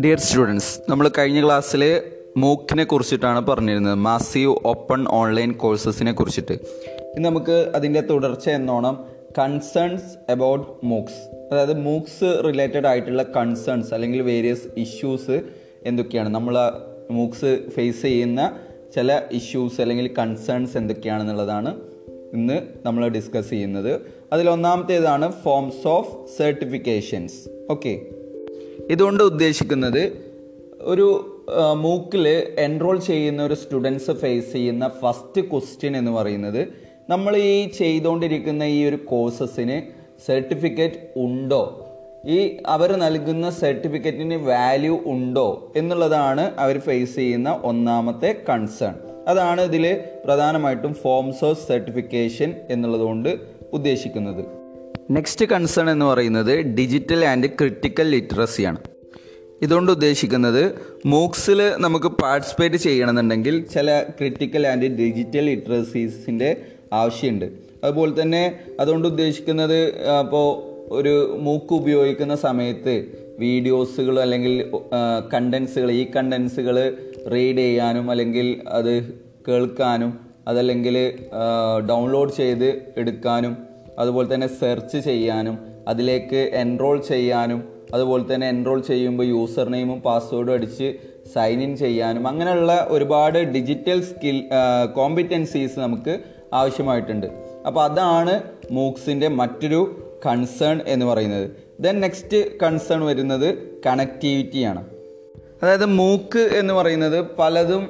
Dear students നമ്മൾ കഴിഞ്ഞ ക്ലാസ്സിൽ മൂക്കിനെ കുറിച്ചിട്ടാണ് പറഞ്ഞിരുന്നത്. മാസീവ് ഓപ്പൺ ഓൺലൈൻ കോഴ്സസിനെ കുറിച്ചിട്ട്. ഇന്ന് നമുക്ക് അതിന്റെ തുടർച്ച എന്നോണം കൺസേൺസ് അബൌട്ട് മൂക്സ് അതായത് മൂക്സ് റിലേറ്റഡ് ആയിട്ടുള്ള കൺസേൺസ് അല്ലെങ്കിൽ വേരിയസ് ഇഷ്യൂസ് എന്തൊക്കെയാണ്. നമ്മൾ മൂക്സ് ഫേസ് ചെയ്യുന്ന ചില ഇഷ്യൂസ് അല്ലെങ്കിൽ കൺസേൺസ് എന്തൊക്കെയാണെന്നുള്ളതാണ് ഇന്ന് നമ്മൾ ഡിസ്കസ് ചെയ്യുന്നത്. അതിൽ ഒന്നാമത്തേതാണ് ഫോംസ് ഓഫ് സർട്ടിഫിക്കേഷൻസ് ഓക്കെ ഇതുകൊണ്ട് ഉദ്ദേശിക്കുന്നത് ഒരു മൂക്കിൽ എൻറോൾ ചെയ്യുന്ന ഒരു സ്റ്റുഡൻസ് ഫേസ് ചെയ്യുന്ന ഫസ്റ്റ് ക്വസ്റ്റ്യൻ എന്ന് പറയുന്നത് നമ്മൾ ഈ ചെയ്തുകൊണ്ടിരിക്കുന്ന ഈ ഒരു കോഴ്സസിന് സർട്ടിഫിക്കറ്റ് ഉണ്ടോ? ഈ അവർ നൽകുന്ന സർട്ടിഫിക്കറ്റിന് വാല്യൂ ഉണ്ടോ എന്നുള്ളതാണ് അവർ ഫേസ് ചെയ്യുന്ന ഒന്നാമത്തെ കൺസേൺ അതാണ് ഇതിൽ പ്രധാനമായിട്ടും ഫോംസ് ഓഫ് സർട്ടിഫിക്കേഷൻ എന്നുള്ളതുകൊണ്ട് ഉദ്ദേശിക്കുന്നത്. നെക്സ്റ്റ് കൺസേൺ എന്ന് പറയുന്നത് ഡിജിറ്റൽ ആൻഡ് ക്രിട്ടിക്കൽ ലിറ്ററസിയാണ് ഇതുകൊണ്ട് ഉദ്ദേശിക്കുന്നത് മൂക്സിൽ നമുക്ക് പാർട്ടിസിപ്പേറ്റ് ചെയ്യണമെന്നുണ്ടെങ്കിൽ ചില ക്രിട്ടിക്കൽ ആൻഡ് ഡിജിറ്റൽ ലിറ്ററസീസിന്റെ ആവശ്യമുണ്ട്. അതുപോലെ തന്നെ അതുകൊണ്ട് ഉദ്ദേശിക്കുന്നത് അപ്പോൾ ഒരു മൂക്ക് ഉപയോഗിക്കുന്ന സമയത്ത് വീഡിയോസുകൾ അല്ലെങ്കിൽ കണ്ടൻസുകൾ ഈ കണ്ടൻസുകൾ റീഡ് ചെയ്യാനും അല്ലെങ്കിൽ അത് കേൾക്കാനും അതല്ലെങ്കിൽ ഡൗൺലോഡ് ചെയ്ത് എടുക്കാനും അതുപോലെ തന്നെ സെർച്ച് ചെയ്യാനും അതിലേക്ക് എൻറോൾ ചെയ്യാനും അതുപോലെ തന്നെ എൻറോൾ ചെയ്യുമ്പോൾ യൂസർ നെയിമും പാസ്വേഡും അടിച്ച് സൈൻ ഇൻ ചെയ്യാനും അങ്ങനെയുള്ള ഒരുപാട് ഡിജിറ്റൽ സ്കിൽ കോമ്പിറ്റൻസീസ് നമുക്ക് ആവശ്യമായിട്ടുണ്ട്. അപ്പോൾ അതാണ് മൂക്സിന്റെ മറ്റൊരു കൺസേൺ എന്ന് പറയുന്നത്. ദെൻ നെക്സ്റ്റ് കൺസേൺ വരുന്നത് കണക്ടിവിറ്റിയാണ് അതായത് മൂക്ക് എന്ന് പറയുന്നത് പലതും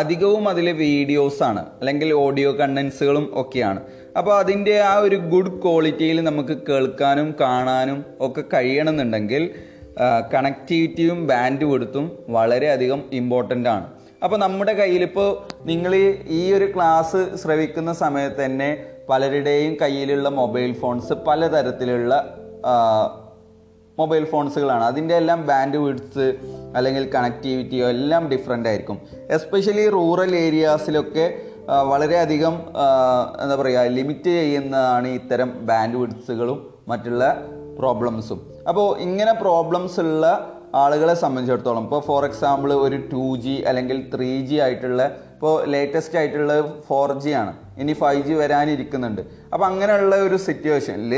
അധികവും അതിലെ വീഡിയോസാണ് അല്ലെങ്കിൽ ഓഡിയോ കണ്ടൻസുകളും ഒക്കെയാണ്. അപ്പോൾ അതിന്റെ ആ ഒരു ഗുഡ് ക്വാളിറ്റിയിൽ നമുക്ക് കേൾക്കാനും കാണാനും ഒക്കെ കഴിയണമെന്നുണ്ടെങ്കിൽ കണക്ടിവിറ്റിയും ബാൻഡ് കൊടുത്തും വളരെയധികം ഇമ്പോർട്ടന്റ് ആണ്. അപ്പോൾ നമ്മുടെ കയ്യിലിപ്പോൾ നിങ്ങൾ ഈ ഒരു ക്ലാസ് ശ്രവിക്കുന്ന സമയത്ത് തന്നെ പലരുടെയും കയ്യിലുള്ള മൊബൈൽ ഫോൺസ് പലതരത്തിലുള്ള മൊബൈൽ ഫോൺസുകളാണ്. അതിന്റെ എല്ലാം ബാൻഡ് വിഡ്സ് അല്ലെങ്കിൽ കണക്ടിവിറ്റിയോ എല്ലാം ഡിഫറെന്റ് ആയിരിക്കും. എസ്പെഷ്യലി റൂറൽ ഏരിയാസിലൊക്കെ വളരെയധികം എന്താ പറയുക ലിമിറ്റ് ചെയ്യുന്നതാണ് ഇത്തരം ബാൻഡ് വിഡ്സുകളും മറ്റുള്ള പ്രോബ്ലംസും അപ്പോൾ ഇങ്ങനെ പ്രോബ്ലംസ് ഉള്ള ആളുകളെ സംബന്ധിച്ചിടത്തോളം ഇപ്പോൾ ഫോർ എക്സാമ്പിൾ ഒരു ടു ജി അല്ലെങ്കിൽ ത്രീ ജി ആയിട്ടുള്ള ഇപ്പോൾ ലേറ്റസ്റ്റ് ആയിട്ടുള്ള ഫോർ ജി ആണ്. ഇനി ഫൈവ് ജി വരാനിരിക്കുന്നുണ്ട്. അപ്പോൾ അങ്ങനെയുള്ള ഒരു സിറ്റുവേഷനിൽ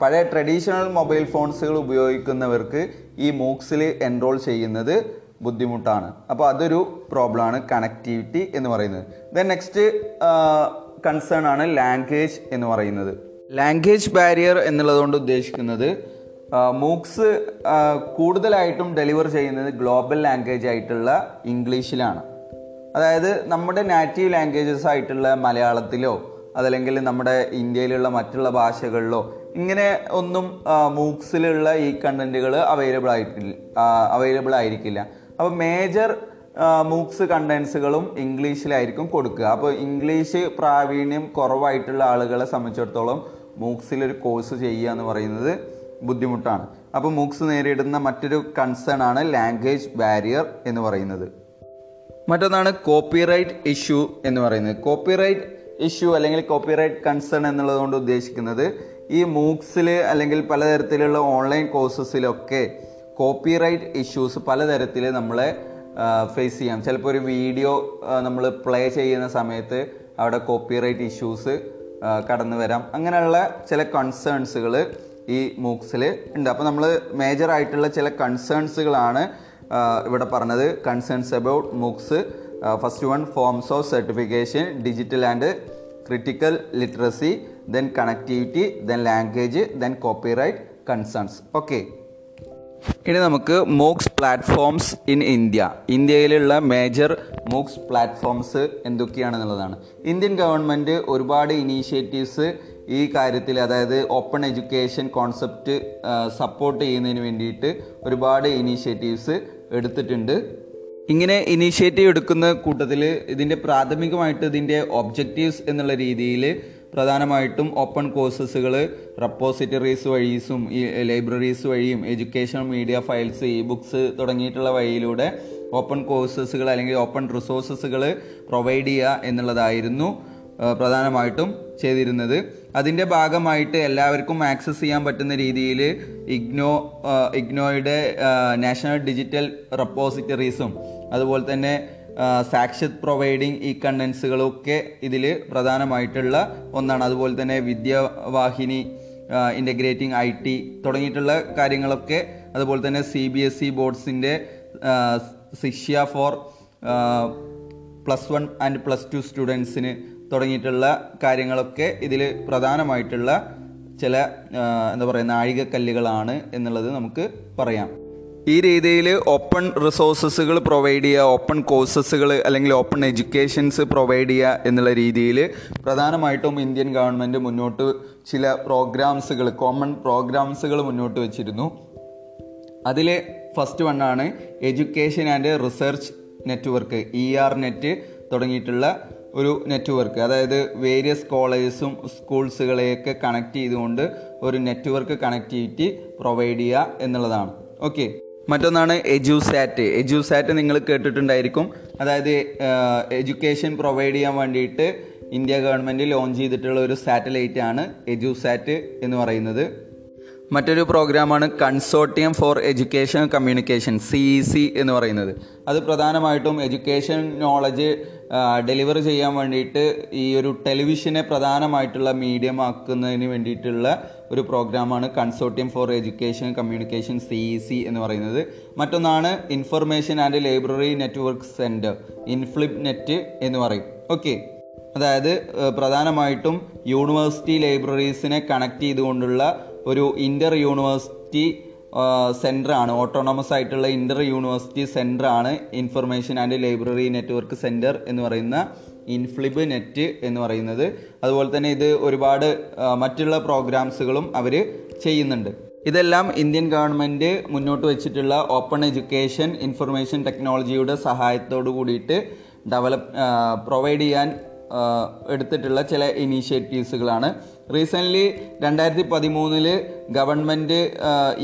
പഴയ ട്രഡീഷണൽ മൊബൈൽ ഫോൺസുകൾ ഉപയോഗിക്കുന്നവർക്ക് ഈ മൂക്സിൽ എൻറോൾ ചെയ്യുന്നത് ബുദ്ധിമുട്ടാണ്. അപ്പോൾ അതൊരു പ്രോബ്ലമാണ് കണക്ടിവിറ്റി എന്ന് പറയുന്നത്. ദെൻ നെക്സ്റ്റ് കൺസേൺ ആണ് ലാംഗ്വേജ് എന്ന് പറയുന്നത്. ലാംഗ്വേജ് ബാരിയർ എന്നുള്ളതുകൊണ്ട് ഉദ്ദേശിക്കുന്നത് മൂക്സ് കൂടുതലായിട്ടും ഡെലിവർ ചെയ്യുന്നത് ഗ്ലോബൽ ലാംഗ്വേജ് ആയിട്ടുള്ള ഇംഗ്ലീഷിലാണ് അതായത് നമ്മുടെ നാറ്റീവ് ലാംഗ്വേജസ് ആയിട്ടുള്ള മലയാളത്തിലോ അതല്ലെങ്കിൽ നമ്മുടെ ഇന്ത്യയിലുള്ള മറ്റുള്ള ഭാഷകളിലോ ഇങ്ങനെ ഒന്നും മൂക്സിലുള്ള ഈ കണ്ടന്റുകൾ അവൈലബിൾ ആയിട്ടില്ല അവൈലബിൾ ആയിരിക്കില്ല. അപ്പോൾ മേജർ മൂക്സ് കണ്ടൻസുകളും ഇംഗ്ലീഷിലായിരിക്കും കൊടുക്കുക. അപ്പോൾ ഇംഗ്ലീഷ് പ്രാവീണ്യം കുറവായിട്ടുള്ള ആളുകളെ സംബന്ധിച്ചിടത്തോളം മൂക്സിലൊരു കോഴ്സ് ചെയ്യുക എന്ന് പറയുന്നത് ബുദ്ധിമുട്ടാണ്. അപ്പോൾ മൂക്സ് നേരിടുന്ന മറ്റൊരു കൺസേൺ ആണ് ലാംഗ്വേജ് ബാരിയർ എന്ന് പറയുന്നത്. മറ്റൊന്നാണ് കോപ്പിറൈറ്റ് ഇഷ്യൂ എന്ന് പറയുന്നത്. കോപ്പിറൈറ്റ് ഇഷ്യൂ അല്ലെങ്കിൽ കോപ്പിറൈറ്റ് കൺസേൺ എന്നുള്ളതുകൊണ്ട് ഉദ്ദേശിക്കുന്നത് ഈ മൂക്സിൽ അല്ലെങ്കിൽ പലതരത്തിലുള്ള ഓൺലൈൻ കോഴ്സസിലൊക്കെ കോപ്പിറൈറ്റ് ഇഷ്യൂസ് പലതരത്തിൽ നമ്മളെ ഫേസ് ചെയ്യാം. ചിലപ്പോൾ ഒരു വീഡിയോ നമ്മൾ പ്ലേ ചെയ്യുന്ന സമയത്ത് അവിടെ കോപ്പിറൈറ്റ് ഇഷ്യൂസ് കടന്നു വരാം. അങ്ങനെയുള്ള ചില കൺസേൺസുകൾ ഈ മൂക്സിൽ ഉണ്ട്. അപ്പോൾ നമ്മൾ മേജർ ആയിട്ടുള്ള ചില കൺസേൺസുകളാണ് ഇവിടെ പറഞ്ഞത്. Concerns about MOOCs first one forms of certification digital and critical literacy then connectivity then language then copyright concerns okay ഇനി നമുക്ക് മൂക്സ് പ്ലാറ്റ്ഫോംസ് ഇൻ ഇന്ത്യ ഇന്ത്യയിലുള്ള മേജർ മൂക്സ് പ്ലാറ്റ്ഫോംസ് എന്തൊക്കെയാണെന്നുള്ളതാണ്. ഇന്ത്യൻ ഗവൺമെന്റ് ഒരുപാട് ഇനീഷ്യേറ്റീവ്സ് ഈ കാര്യത്തിൽ അതായത് ഓപ്പൺ എഡ്യൂക്കേഷൻ കോൺസെപ്റ്റ് സപ്പോർട്ട് ചെയ്യുന്നതിന് വേണ്ടിയിട്ട് ഒരുപാട് ഇനീഷ്യേറ്റീവ്സ് എടുത്തിട്ടുണ്ട്. ഇങ്ങനെ ഇനീഷ്യേറ്റീവ് എടുക്കുന്ന കൂട്ടത്തിൽ ഇതിന്റെ പ്രാഥമികമായിട്ട് ഇതിന്റെ ഒബ്ജക്റ്റീവ്സ് എന്നുള്ള രീതിയിൽ പ്രധാനമായിട്ടും ഓപ്പൺ കോഴ്സസുകൾ റെപ്പോസിറ്ററീസ് വഴീസും ഈ ലൈബ്രറീസ് വഴിയും education media files e books തുടങ്ങിയിട്ടുള്ള വഴിയിലൂടെ ഓപ്പൺ കോഴ്സസുകൾ അല്ലെങ്കിൽ ഓപ്പൺ റിസോഴ്സസുകൾ പ്രൊവൈഡ് ചെയ്യുക എന്നുള്ളതായിരുന്നു പ്രധാനമായിട്ടും ചെയ്തിരുന്നത്. അതിന്റെ ഭാഗമായിട്ട് എല്ലാവർക്കും ആക്സസ് ചെയ്യാൻ പറ്റുന്ന രീതിയിൽ ഇഗ്നോ ഇഗ്നോയുടെ നാഷണൽ ഡിജിറ്റൽ റെപ്പോസിറ്ററീസും അതുപോലെ തന്നെ സാക്ഷത് പ്രൊവൈഡിങ് ഈ കണ്ടൻസുകളൊക്കെ ഇതിൽ പ്രധാനമായിട്ടുള്ള ഒന്നാണ്. അതുപോലെ തന്നെ വിദ്യാവാഹിനി ഇന്റഗ്രേറ്റിംഗ് ഐ ടി തുടങ്ങിയിട്ടുള്ള കാര്യങ്ങളൊക്കെ അതുപോലെ തന്നെ സി ബി എസ് ഇ ബോർഡ്സിന്റെ ശിഷ്യ for plus one and plus two സ്റ്റുഡൻസിന് തുടങ്ങിയിട്ടുള്ള കാര്യങ്ങളൊക്കെ ഇതിൽ പ്രധാനമായിട്ടുള്ള ചില എന്താ പറയുക നാഴികക്കല്ലുകളാണ് എന്നുള്ളത് നമുക്ക് പറയാം. ഈ രീതിയിൽ ഓപ്പൺ റിസോഴ്സസുകൾ പ്രൊവൈഡ് ചെയ്യുക ഓപ്പൺ കോഴ്സസുകൾ അല്ലെങ്കിൽ ഓപ്പൺ എഡ്യൂക്കേഷൻസ് പ്രൊവൈഡ് ചെയ്യുക എന്നുള്ള രീതിയിൽ പ്രധാനമായിട്ടും ഇന്ത്യൻ ഗവൺമെന്റ് മുന്നോട്ട് ചില പ്രോഗ്രാംസുകൾ കോമൺ പ്രോഗ്രാംസുകൾ മുന്നോട്ട് വെച്ചിരുന്നു. അതിൽ first വണ്ണാണ് education and research network E R net തുടങ്ങിയിട്ടുള്ള ഒരു നെറ്റ്വർക്ക് അതായത് വേരിയസ് കോളേജസും സ്കൂൾസുകളെയൊക്കെ കണക്ട് ചെയ്തുകൊണ്ട് ഒരു നെറ്റ്വർക്ക് കണക്ടിവിറ്റി പ്രൊവൈഡ് ചെയ്യുക എന്നുള്ളതാണ്. ഓക്കെ മറ്റൊന്നാണ് എജുസാറ്റ്. എജുസാറ്റ് നിങ്ങൾ കേട്ടിട്ടുണ്ടായിരിക്കും. അതായത് എഡ്യൂക്കേഷൻ പ്രൊവൈഡ് ചെയ്യാൻ വേണ്ടിയിട്ട് ഇന്ത്യ ഗവൺമെന്റ് ലോഞ്ച് ചെയ്തിട്ടുള്ള ഒരു സാറ്റലൈറ്റ് ആണ് എജുസാറ്റ് എന്ന് പറയുന്നത്. മറ്റൊരു പ്രോഗ്രാമാണ് consortium for education communication C E C എന്ന് പറയുന്നത്. അത് പ്രധാനമായിട്ടും എഡ്യൂക്കേഷൻ നോളജ് ഡെലിവർ ചെയ്യാൻ വേണ്ടിയിട്ട് ഈ ഒരു ടെലിവിഷനെ പ്രധാനമായിട്ടുള്ള മീഡിയം ആക്കുന്നതിന് വേണ്ടിയിട്ടുള്ള ഒരു പ്രോഗ്രാമാണ് consortium for education communication C E C എന്ന് പറയുന്നത്. മറ്റൊന്നാണ് information and library network centre INFLIBNET എന്ന് പറയും. ഓക്കെ അതായത് പ്രധാനമായിട്ടും യൂണിവേഴ്സിറ്റി ലൈബ്രറീസിനെ കണക്ട് ചെയ്തുകൊണ്ടുള്ള ഒരു ഇന്റർ യൂണിവേഴ്സിറ്റി സെന്റർ ആണ് ഓട്ടോണമസ് ആയിട്ടുള്ള ഇന്റർ യൂണിവേഴ്സിറ്റി സെന്റർ ആണ് information and library network centre എന്ന് പറയുന്ന ഇൻഫ്ലിബ് നെറ്റ് എന്ന് പറയുന്നത്. അതുപോലെ തന്നെ ഇത് ഒരുപാട് മറ്റുള്ള പ്രോഗ്രാംസുകളും അവർ ചെയ്യുന്നുണ്ട്. ഇതെല്ലാം ഇന്ത്യൻ ഗവൺമെന്റ് മുന്നോട്ട് വെച്ചിട്ടുള്ള ഓപ്പൺ എഡ്യൂക്കേഷൻ ഇൻഫർമേഷൻ ടെക്നോളജിയുടെ സഹായത്തോടു കൂടിയിട്ട് ഡെവലപ്പ് പ്രൊവൈഡ് ചെയ്യാൻ എടുത്തിട്ടുള്ള ചില ഇനീഷ്യേറ്റീവ്സുകളാണ് റീസെന്റ്ലി രണ്ടായിരത്തി പതിമൂന്നിൽ government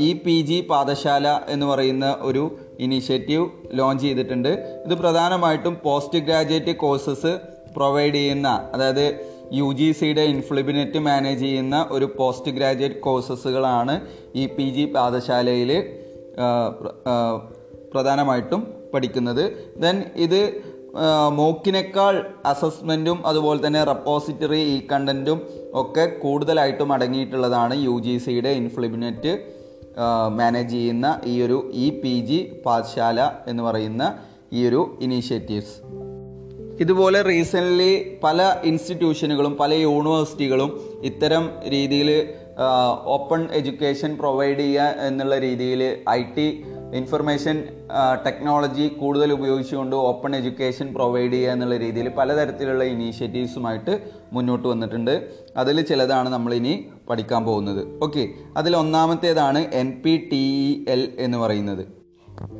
E P G Pathshala എന്ന് പറയുന്ന ഒരു ഇനീഷ്യേറ്റീവ് ലോഞ്ച് ചെയ്തിട്ടുണ്ട്. ഇത് പ്രധാനമായിട്ടും പോസ്റ്റ് ഗ്രാജുവേറ്റ് കോഴ്സസ് പ്രൊവൈഡ് ചെയ്യുന്ന അതായത് യു ജി സിയുടെ ഇൻഫ്ലിബിനെറ്റ് മാനേജ് ചെയ്യുന്ന ഒരു പോസ്റ്റ് ഗ്രാജുവേറ്റ് കോഴ്സസുകളാണ് ഇ പി ജി പാഠശാലയിൽ പ്രധാനമായിട്ടും പഠിക്കുന്നത്. ദെൻ ഇത് മോക്കിനേക്കാൾ അസസ്മെന്റും അതുപോലെ തന്നെ റെപ്പോസിറ്ററി ഈ കണ്ടന്റും ഒക്കെ കൂടുതലായിട്ടും അടങ്ങിയിട്ടുള്ളതാണ് യു ജി സിയുടെ ഇൻഫ്ലിമിനറ്റ് മാനേജ് ചെയ്യുന്ന ഈ ഒരു ഇ പി ജി പാഠശാല എന്ന് പറയുന്ന ഈ ഒരു ഇനീഷ്യേറ്റീവ്സ്. ഇതുപോലെ റീസെന്റ്ലി പല ഇൻസ്റ്റിറ്റ്യൂഷനുകളും പല യൂണിവേഴ്സിറ്റികളും ഇത്തരം രീതിയിൽ ഓപ്പൺ എഡ്യൂക്കേഷൻ പ്രൊവൈഡ് ചെയ്യുക എന്നുള്ള രീതിയിൽ ഐ ടി ഇൻഫർമേഷൻ ടെക്നോളജി കൂടുതൽ ഉപയോഗിച്ചുകൊണ്ട് ഓപ്പൺ എഡ്യൂക്കേഷൻ പ്രൊവൈഡ് ചെയ്യുക എന്നുള്ള രീതിയിൽ പലതരത്തിലുള്ള ഇനീഷ്യേറ്റീവ്സുമായിട്ട് മുന്നോട്ട് വന്നിട്ടുണ്ട്. അതിൽ ചിലതാണ് നമ്മളിനി പഠിക്കാൻ പോകുന്നത്. ഓക്കെ അതിൽ ഒന്നാമത്തേതാണ് N P T E L എന്ന് പറയുന്നത്.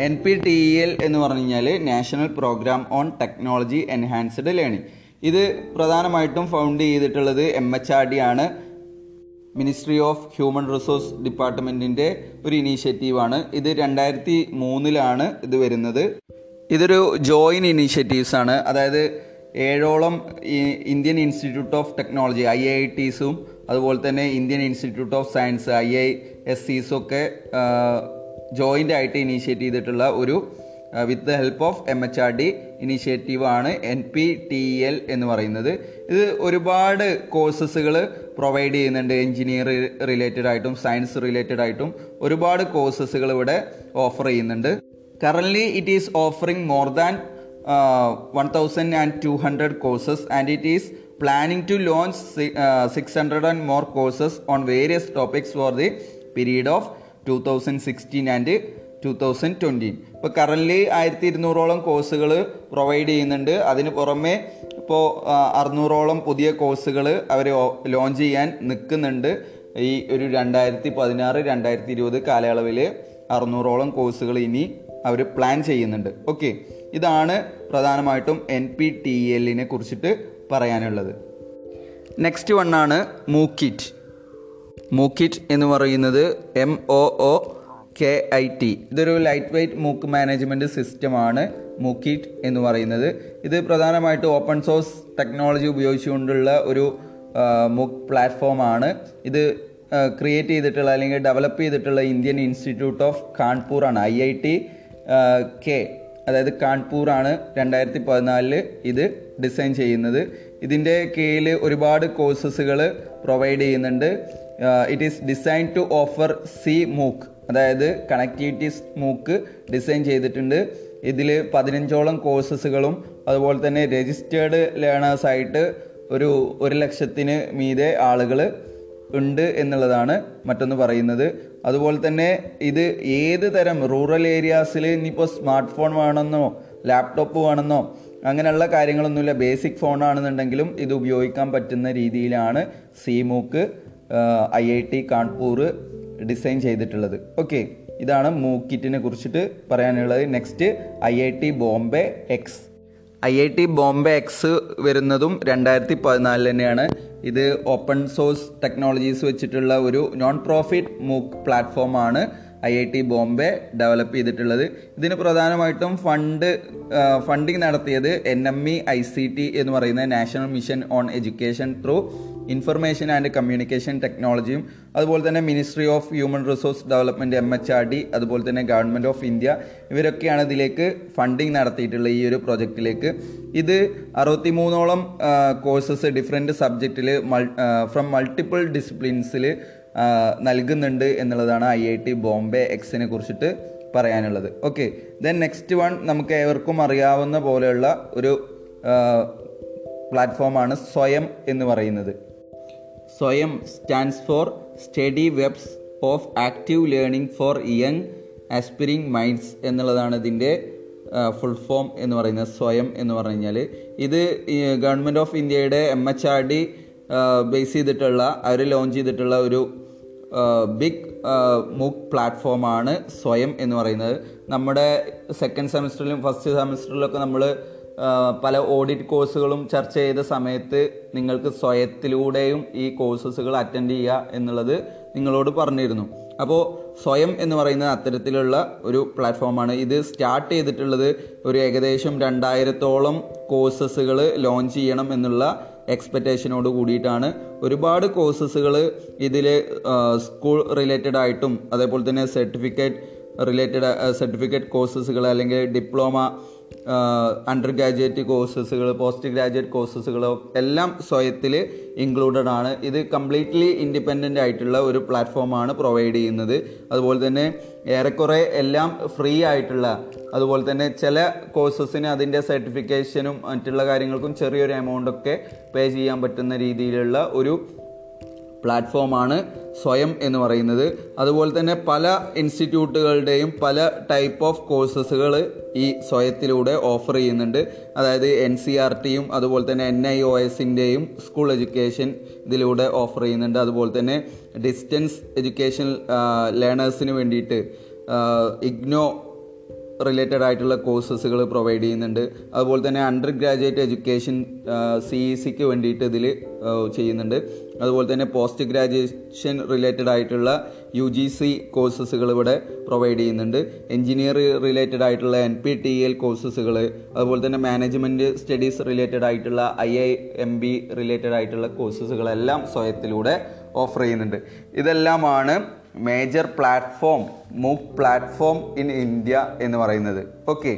N P T E L എന്ന് പറഞ്ഞു കഴിഞ്ഞാൽ national programme on technology enhanced learning ഇത് പ്രധാനമായിട്ടും ഫൗണ്ട് ചെയ്തിട്ടുള്ളത് എം എച്ച് ആർ ഡി ആണ്. മിനിസ്ട്രി ഓഫ് ഹ്യൂമൻ റിസോഴ്സ് ഡിപ്പാർട്ട്മെന്റിന്റെ ഒരു ഇനീഷ്യേറ്റീവാണ് ഇത് രണ്ടായിരത്തി മൂന്നിലാണ് ഇത് വരുന്നത്. ഇതൊരു ജോയിൻ ഇനീഷ്യേറ്റീവ്സ് ആണ്. അതായത് ഏഴോളം Indian institute of technology I I ടീസും അതുപോലെ തന്നെ Indian institute of science I I S സീസും ഒക്കെ ജോയിന്റ് ആയിട്ട് ഇനീഷ്യേറ്റ് ചെയ്തിട്ടുള്ള ഒരു with the help of M H R D initiative ആണ് എൻ പി ടി എൽ എന്ന് പറയുന്നത്. ഇത് ഒരുപാട് കോഴ്സസുകൾ പ്രൊവൈഡ് ചെയ്യുന്നുണ്ട്. എഞ്ചിനീയർ റിലേറ്റഡ് ആയിട്ടും സയൻസ് റിലേറ്റഡ് ആയിട്ടും ഒരുപാട് കോഴ്സസുകൾ ഇവിടെ ഓഫർ ചെയ്യുന്നുണ്ട്. Currently it is offering more than one thousand and two hundred courses and it is planning to launch six hundred and more courses on various topics for the period of two thousand sixteen and two thousand twenty ഇപ്പോൾ currently ആയിരത്തി ഇരുന്നൂറോളം കോഴ്സുകൾ provide ചെയ്യുന്നുണ്ട്. അതിന് പുറമെ ഇപ്പോൾ അറുന്നൂറോളം പുതിയ കോഴ്സുകൾ അവർ ലോഞ്ച് ചെയ്യാൻ നിൽക്കുന്നുണ്ട് ഈ ഒരു രണ്ടായിരത്തി പതിനാറ് രണ്ടായിരത്തി ഇരുപത് കാലയളവിൽ അറുന്നൂറോളം കോഴ്സുകൾ ഇനി അവർ പ്ലാൻ ചെയ്യുന്നുണ്ട്. ഓക്കെ ഇതാണ് പ്രധാനമായിട്ടും എൻ പി ടി എല്ലിനെ കുറിച്ചിട്ട് പറയാനുള്ളത്. നെക്സ്റ്റ് വണ്ണാണ് മൂക്കിറ്റ് മൂക്കിറ്റ് എന്ന് പറയുന്നത് M O O K I T ഇതൊരു ലൈറ്റ് വെയ്റ്റ് മൂക്ക് മാനേജ്മെന്റ് സിസ്റ്റമാണ് മൂക്കിറ്റ് എന്ന് പറയുന്നത്. ഇത് പ്രധാനമായിട്ട് ഓപ്പൺ സോഴ്സ് ടെക്നോളജി ഉപയോഗിച്ചുകൊണ്ടുള്ള ഒരു മൂക്ക് പ്ലാറ്റ്ഫോമാണ് ഇത് ക്രിയേറ്റ് ചെയ്തിട്ടുള്ള അല്ലെങ്കിൽ ഡെവലപ്പ് ചെയ്തിട്ടുള്ള ഇന്ത്യൻ ഇൻസ്റ്റിറ്റ്യൂട്ട് ഓഫ് കാൺപൂർ ആണ് ഐ ഐ ടി കെ അതായത് കാൺപൂർ ആണ് രണ്ടായിരത്തി പതിനാലിൽ ഇത് ഡിസൈൻ ചെയ്യുന്നത്. ഇതിന്റെ കീഴിൽ ഒരുപാട് കോഴ്സസുകൾ പ്രൊവൈഡ് ചെയ്യുന്നുണ്ട്. It is design to offer C MOOC അതായത് കണക്ടിവിറ്റി മൂക്ക് ഡിസൈൻ ചെയ്തിട്ടുണ്ട്. ഇതിൽ പതിനഞ്ചോളം കോഴ്സസുകളും അതുപോലെ തന്നെ രജിസ്റ്റേർഡ് ലേണേഴ്സായിട്ട് ഒരു ഒരു ലക്ഷത്തിന് മീതെ ആളുകൾ ഉണ്ട് എന്നുള്ളതാണ് മറ്റൊന്ന് പറയുന്നത്. അതുപോലെ തന്നെ ഇത് ഏത് തരം റൂറൽ ഏരിയാസിൽ ഇനിയിപ്പോൾ സ്മാർട്ട് ഫോൺ വേണമെന്നോ ലാപ്ടോപ്പ് വേണമെന്നോ അങ്ങനെയുള്ള കാര്യങ്ങളൊന്നുമില്ല. ബേസിക് ഫോണാണെന്നുണ്ടെങ്കിലും ഇത് ഉപയോഗിക്കാൻ പറ്റുന്ന രീതിയിലാണ് CMOOC I I T Kanpur design ചെയ്തിട്ടുള്ളത്. ഓക്കെ ഇതാണ് മൂക്കിറ്റിനെ കുറിച്ചിട്ട് പറയാനുള്ളത്. Next I I T Bombay X I I T Bombay X വരുന്നതും രണ്ടായിരത്തി പതിനാലിൽ തന്നെയാണ്. ഇത് ഓപ്പൺ സോഴ്സ് ടെക്നോളജീസ് വെച്ചിട്ടുള്ള ഒരു നോൺ പ്രോഫിറ്റ് മൂക്ക് പ്ലാറ്റ്ഫോമാണ് I I T Bombay develop ചെയ്തിട്ടുള്ളത്. ഇതിന് പ്രധാനമായിട്ടും ഫണ്ട് ഫണ്ടിങ് നടത്തിയത് N M E I C T എന്ന് പറയുന്ന national mission on education through information and communication ടെക്നോളജിയും അതുപോലെ തന്നെ ministry of human resource development M H R D അതുപോലെ തന്നെ ഗവൺമെന്റ് ഓഫ് ഇന്ത്യ ഇവരൊക്കെയാണ് ഇതിലേക്ക് ഫണ്ടിങ് നടത്തിയിട്ടുള്ള ഈ ഒരു പ്രൊജക്റ്റിലേക്ക് ഇത് അറുപത്തി മൂന്നോളം കോഴ്സസ് ഡിഫറെന്റ് സബ്ജക്റ്റിൽ മൾ ഫ്രം മൾട്ടിപ്പിൾ ഡിസിപ്ലിൻസിൽ നൽകുന്നുണ്ട് എന്നുള്ളതാണ് ഐ ഐ ടി ബോംബെ എക്സിനെ കുറിച്ചിട്ട് പറയാനുള്ളത്. ഓക്കെ ദെൻ നെക്സ്റ്റ് വൺ നമുക്ക് ഏവർക്കും അറിയാവുന്ന പോലെയുള്ള ഒരു പ്ലാറ്റ്ഫോമാണ് സ്വയം എന്ന് പറയുന്നത്. സ്വയം stands for study webs of active learning for young aspiring minds എന്നുള്ളതാണ് ഇതിന്റെ ഫുൾ ഫോം എന്ന് പറയുന്നത് സ്വയം എന്ന് പറഞ്ഞു കഴിഞ്ഞാൽ ഇത് ഗവൺമെന്റ് ഓഫ് ഇന്ത്യയുടെ M H R D base ചെയ്തിട്ടുള്ള അവർ ലോഞ്ച് ചെയ്തിട്ടുള്ള ഒരു ബിഗ് മൂക്ക് പ്ലാറ്റ്ഫോമാണ് സ്വയം എന്ന് പറയുന്നത്. നമ്മുടെ സെക്കൻഡ് സെമിസ്റ്ററിലും ഫസ്റ്റ് സെമിസ്റ്ററിലൊക്കെ നമ്മൾ പല ഓഡിറ്റ് കോഴ്സുകളും ചർച്ച ചെയ്ത സമയത്ത് നിങ്ങൾക്ക് സ്വയത്തിലൂടെയും ഈ കോഴ്സസുകൾ അറ്റൻഡ് ചെയ്യുക എന്നുള്ളത് നിങ്ങളോട് പറഞ്ഞിരുന്നു. അപ്പോൾ സ്വയം എന്ന് പറയുന്നത് അത്തരത്തിലുള്ള ഒരു പ്ലാറ്റ്ഫോമാണ് ഇത് സ്റ്റാർട്ട് ചെയ്തിട്ടുള്ളത് ഒരു ഏകദേശം രണ്ടായിരത്തോളം കോഴ്സസുകൾ ലോഞ്ച് ചെയ്യണം എന്നുള്ള എക്സ്പെക്റ്റേഷനോട് കൂടിയിട്ടാണ്. ഒരുപാട് കോഴ്സസുകൾ ഇതിൽ സ്കൂൾ റിലേറ്റഡ് ആയിട്ടും അതേപോലെ തന്നെ സർട്ടിഫിക്കറ്റ് റിലേറ്റഡ് സർട്ടിഫിക്കറ്റ് കോഴ്സസുകൾ അല്ലെങ്കിൽ ഡിപ്ലോമ അണ്ടർ ഗ്രാജുവേറ്റ് കോഴ്സസുകൾ പോസ്റ്റ് ഗ്രാജുവേറ്റ് കോഴ്സസുകൾ എല്ലാം സ്വയത്തിൽ ഇൻക്ലൂഡഡ് ആണ്. ഇത് കംപ്ലീറ്റ്ലി ഇൻഡിപെൻഡന്റ് ആയിട്ടുള്ള ഒരു പ്ലാറ്റ്ഫോമാണ് പ്രൊവൈഡ് ചെയ്യുന്നത്. അതുപോലെ തന്നെ ഏറെക്കുറെ എല്ലാം ഫ്രീ ആയിട്ടുള്ള അതുപോലെ തന്നെ ചില കോഴ്സസിന് അതിന്റെ സർട്ടിഫിക്കേഷനും മറ്റുള്ള കാര്യങ്ങൾക്കും ചെറിയൊരു എമൗണ്ടൊക്കെ പേ ചെയ്യാൻ പറ്റുന്ന രീതിയിലുള്ള ഒരു പ്ലാറ്റ്ഫോമാണ് സ്വയം എന്ന് പറയുന്നത്. അതുപോലെ തന്നെ പല ഇൻസ്റ്റിറ്റ്യൂട്ടുകളുടെയും പല ടൈപ്പ് ഓഫ് കോഴ്സസുകൾ ഈ സ്വയത്തിലൂടെ ഓഫർ ചെയ്യുന്നുണ്ട്. അതായത് എൻ സി ആർ ടിയും അതുപോലെ തന്നെ എൻ ഐ ഒ എസിന്റെയും സ്കൂൾ എഡ്യൂക്കേഷൻ ഇതിലൂടെ ഓഫർ ചെയ്യുന്നുണ്ട്. അതുപോലെ തന്നെ ഡിസ്റ്റൻസ് എഡ്യൂക്കേഷൻ ലേണേഴ്സിന് വേണ്ടിയിട്ട് ഇഗ്നോ റിലേറ്റഡ് ആയിട്ടുള്ള കോഴ്സസുകൾ പ്രൊവൈഡ് ചെയ്യുന്നുണ്ട്. അതുപോലെ തന്നെ under graduate education C E സിക്ക് വേണ്ടിയിട്ട് ഇതിൽ ചെയ്യുന്നുണ്ട്. അതുപോലെ തന്നെ പോസ്റ്റ് ഗ്രാജുവേഷൻ റിലേറ്റഡ് ആയിട്ടുള്ള യു ജി സി കോഴ്സസുകൾ ഇവിടെ പ്രൊവൈഡ് ചെയ്യുന്നുണ്ട്. എൻജിനീയറിംഗ് റിലേറ്റഡ് ആയിട്ടുള്ള എൻ പി ടി എൽ കോഴ്സസുകൾ അതുപോലെ തന്നെ മാനേജ്മെന്റ് സ്റ്റഡീസ് റിലേറ്റഡ് ആയിട്ടുള്ള I I M B related ആയിട്ടുള്ള കോഴ്സസുകളെല്ലാം സ്വയത്തിലൂടെ ഓഫർ ചെയ്യുന്നുണ്ട്. ഇതെല്ലാമാണ് major platform MOOC platform in India എന്ന് പറയുന്നത്. ഓക്കെ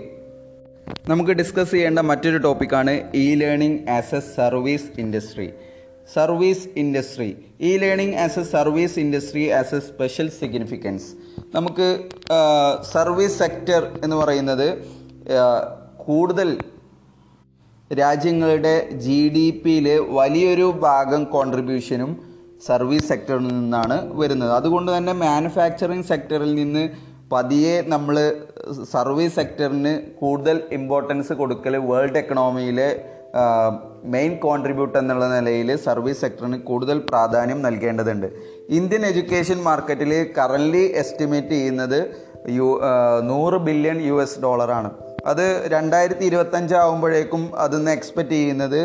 നമുക്ക് ഡിസ്കസ് ചെയ്യേണ്ട മറ്റൊരു ടോപ്പിക്കാണ് e learning as a service industry service industry. E learning as a service industry as a special significance നമുക്ക് സർവീസ് സെക്ടർ എന്ന് പറയുന്നത് കൂടുതൽ രാജ്യങ്ങളുടെ ജി ഡി പിയിൽ വലിയൊരു ഭാഗം കോൺട്രിബ്യൂഷനും സർവീസ് സെക്ടറിൽ നിന്നാണ് വരുന്നത്. അതുകൊണ്ട് തന്നെ മാനുഫാക്ചറിങ് സെക്ടറിൽ നിന്ന് പതിയെ നമ്മൾ സർവീസ് സെക്ടറിന് കൂടുതൽ ഇമ്പോർട്ടൻസ് കൊടുക്കൽ വേൾഡ് എക്കണോമിയിലെ മെയിൻ കോൺട്രിബ്യൂട്ട് എന്നുള്ള നിലയിൽ സർവീസ് സെക്ടറിന് കൂടുതൽ പ്രാധാന്യം നൽകേണ്ടതുണ്ട്. ഇന്ത്യൻ എഡ്യൂക്കേഷൻ മാർക്കറ്റിൽ കറന്റ്ലി എസ്റ്റിമേറ്റ് ചെയ്യുന്നത് യു നൂറ് ബില്യൺ യു എസ് ഡോളറാണ് അത് രണ്ടായിരത്തി ഇരുപത്തഞ്ച് ആകുമ്പോഴേക്കും അതിന്ന് എക്സ്പെക്റ്റ് ചെയ്യുന്നത്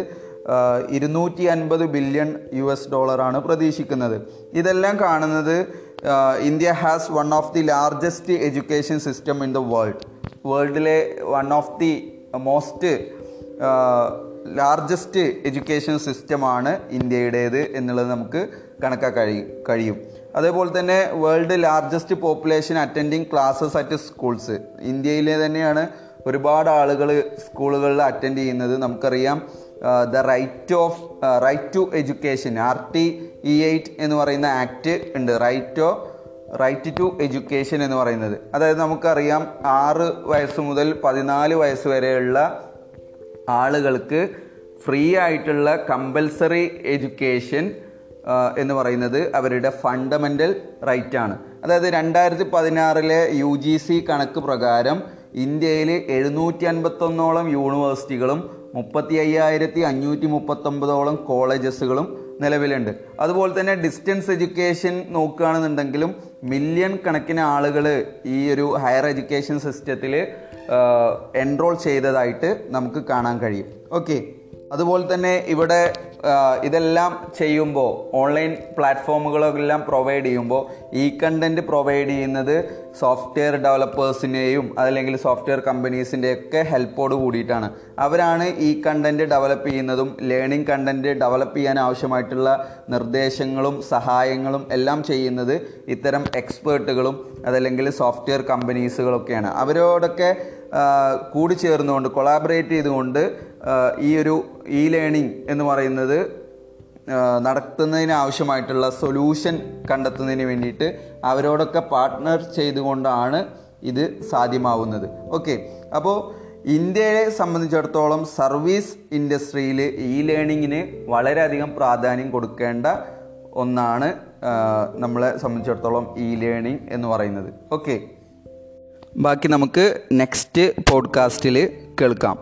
ഇരുന്നൂറ്റി അൻപത് ബില്യൺ യു എസ് ഡോളറാണ് പ്രതീക്ഷിക്കുന്നത്. ഇതെല്ലാം കാണുന്നത് India has one of the largest education system in the world വേൾഡിലെ one of the most largest education സിസ്റ്റമാണ് ഇന്ത്യയുടേത് എന്നുള്ളത് നമുക്ക് കണക്കാക്കാൻ കഴിയും കഴിയും. അതേപോലെ തന്നെ world largest population attending classes at schools ഇന്ത്യയിലെ തന്നെയാണ് ഒരുപാട് ആളുകൾ സ്കൂളുകളിൽ അറ്റൻഡ് ചെയ്യുന്നത്. നമുക്കറിയാം the right of right to education R T E eight എന്ന് പറയുന്ന ആക്ട് ഉണ്ട്. Right of right to education എന്ന് പറയുന്നത്. അതായത് നമുക്കറിയാം ആറ് വയസ്സ് മുതൽ പതിനാല് വയസ്സ് വരെയുള്ള ആളുകൾക്ക് ഫ്രീ ആയിട്ടുള്ള കമ്പൽസറി എഡ്യൂക്കേഷൻ എന്ന് പറയുന്നത് അവരുടെ ഫണ്ടമെന്റൽ റൈറ്റ് ആണ്. അതായത് രണ്ടായിരത്തി പതിനാറിലെ യു ജി സി കണക്ക് പ്രകാരം ഇന്ത്യയിൽ എഴുന്നൂറ്റി അൻപത്തൊന്നോളം യൂണിവേഴ്സിറ്റികളും മുപ്പത്തി അയ്യായിരത്തി അഞ്ഞൂറ്റി മുപ്പത്തൊമ്പതോളം കോളേജസുകളും നിലവിലുണ്ട്. അതുപോലെ തന്നെ ഡിസ്റ്റൻസ് എഡ്യൂക്കേഷൻ നോക്കുകയാണെന്നുണ്ടെങ്കിലും മില്യൺ കണക്കിന് ആളുകൾ ഈ ഒരു ഹയർ എഡ്യൂക്കേഷൻ സിസ്റ്റത്തിൽ എൻറോൾ ചെയ്തതായിട്ട് നമുക്ക് കാണാൻ കഴിയും. ഓക്കെ അതുപോലെ തന്നെ ഇവിടെ ഇതെല്ലാം ചെയ്യുമ്പോൾ ഓൺലൈൻ പ്ലാറ്റ്ഫോമുകളെല്ലാം പ്രൊവൈഡ് ചെയ്യുമ്പോൾ ഈ കണ്ടന്റ് പ്രൊവൈഡ് ചെയ്യുന്നത് സോഫ്റ്റ്വെയർ ഡെവലപ്പേഴ്സിനെയും അതല്ലെങ്കിൽ സോഫ്റ്റ്വെയർ കമ്പനീസിന്റെയൊക്കെ ഹെൽപ്പോട് കൂടിയിട്ടാണ്. അവരാണ് ഈ കണ്ടന്റ് ഡെവലപ്പ് ചെയ്യുന്നതും ലേണിംഗ് കണ്ടന്റ് ഡെവലപ്പ് ചെയ്യാൻ ആവശ്യമായിട്ടുള്ള നിർദ്ദേശങ്ങളും സഹായങ്ങളും എല്ലാം ചെയ്യുന്നത് ഇത്തരം എക്സ്പേർട്ടുകളും അതല്ലെങ്കിൽ സോഫ്റ്റ്വെയർ കമ്പനീസുകളൊക്കെയാണ് അവരോടൊക്കെ കൂടി ചേർന്നുകൊണ്ട് കൊളാബറേറ്റ് ചെയ്തുകൊണ്ട് ഈ ഒരു ഇ ലേണിംഗ് എന്ന് പറയുന്നത് നടത്തുന്നതിന് ആവശ്യമായിട്ടുള്ള സൊല്യൂഷൻ കണ്ടെത്തുന്നതിന് വേണ്ടിയിട്ട് അവരോടൊക്കെ പാർട്ട്ണർ ചെയ്തുകൊണ്ടാണ് ഇത് സാധ്യമാവുന്നത്. ഓക്കെ അപ്പോൾ ഇന്ത്യയെ സംബന്ധിച്ചിടത്തോളം സർവീസ് ഇൻഡസ്ട്രിയിൽ ഇ ലേണിങ്ങിന് വളരെയധികം പ്രാധാന്യം കൊടുക്കേണ്ട ഒന്നാണ് നമ്മളെ സംബന്ധിച്ചിടത്തോളം ഇ ലേണിംഗ് എന്ന് പറയുന്നത്. ഓക്കെ ബാക്കി നമുക്ക് നെക്സ്റ്റ് പോഡ്കാസ്റ്റിൽ കേൾക്കാം.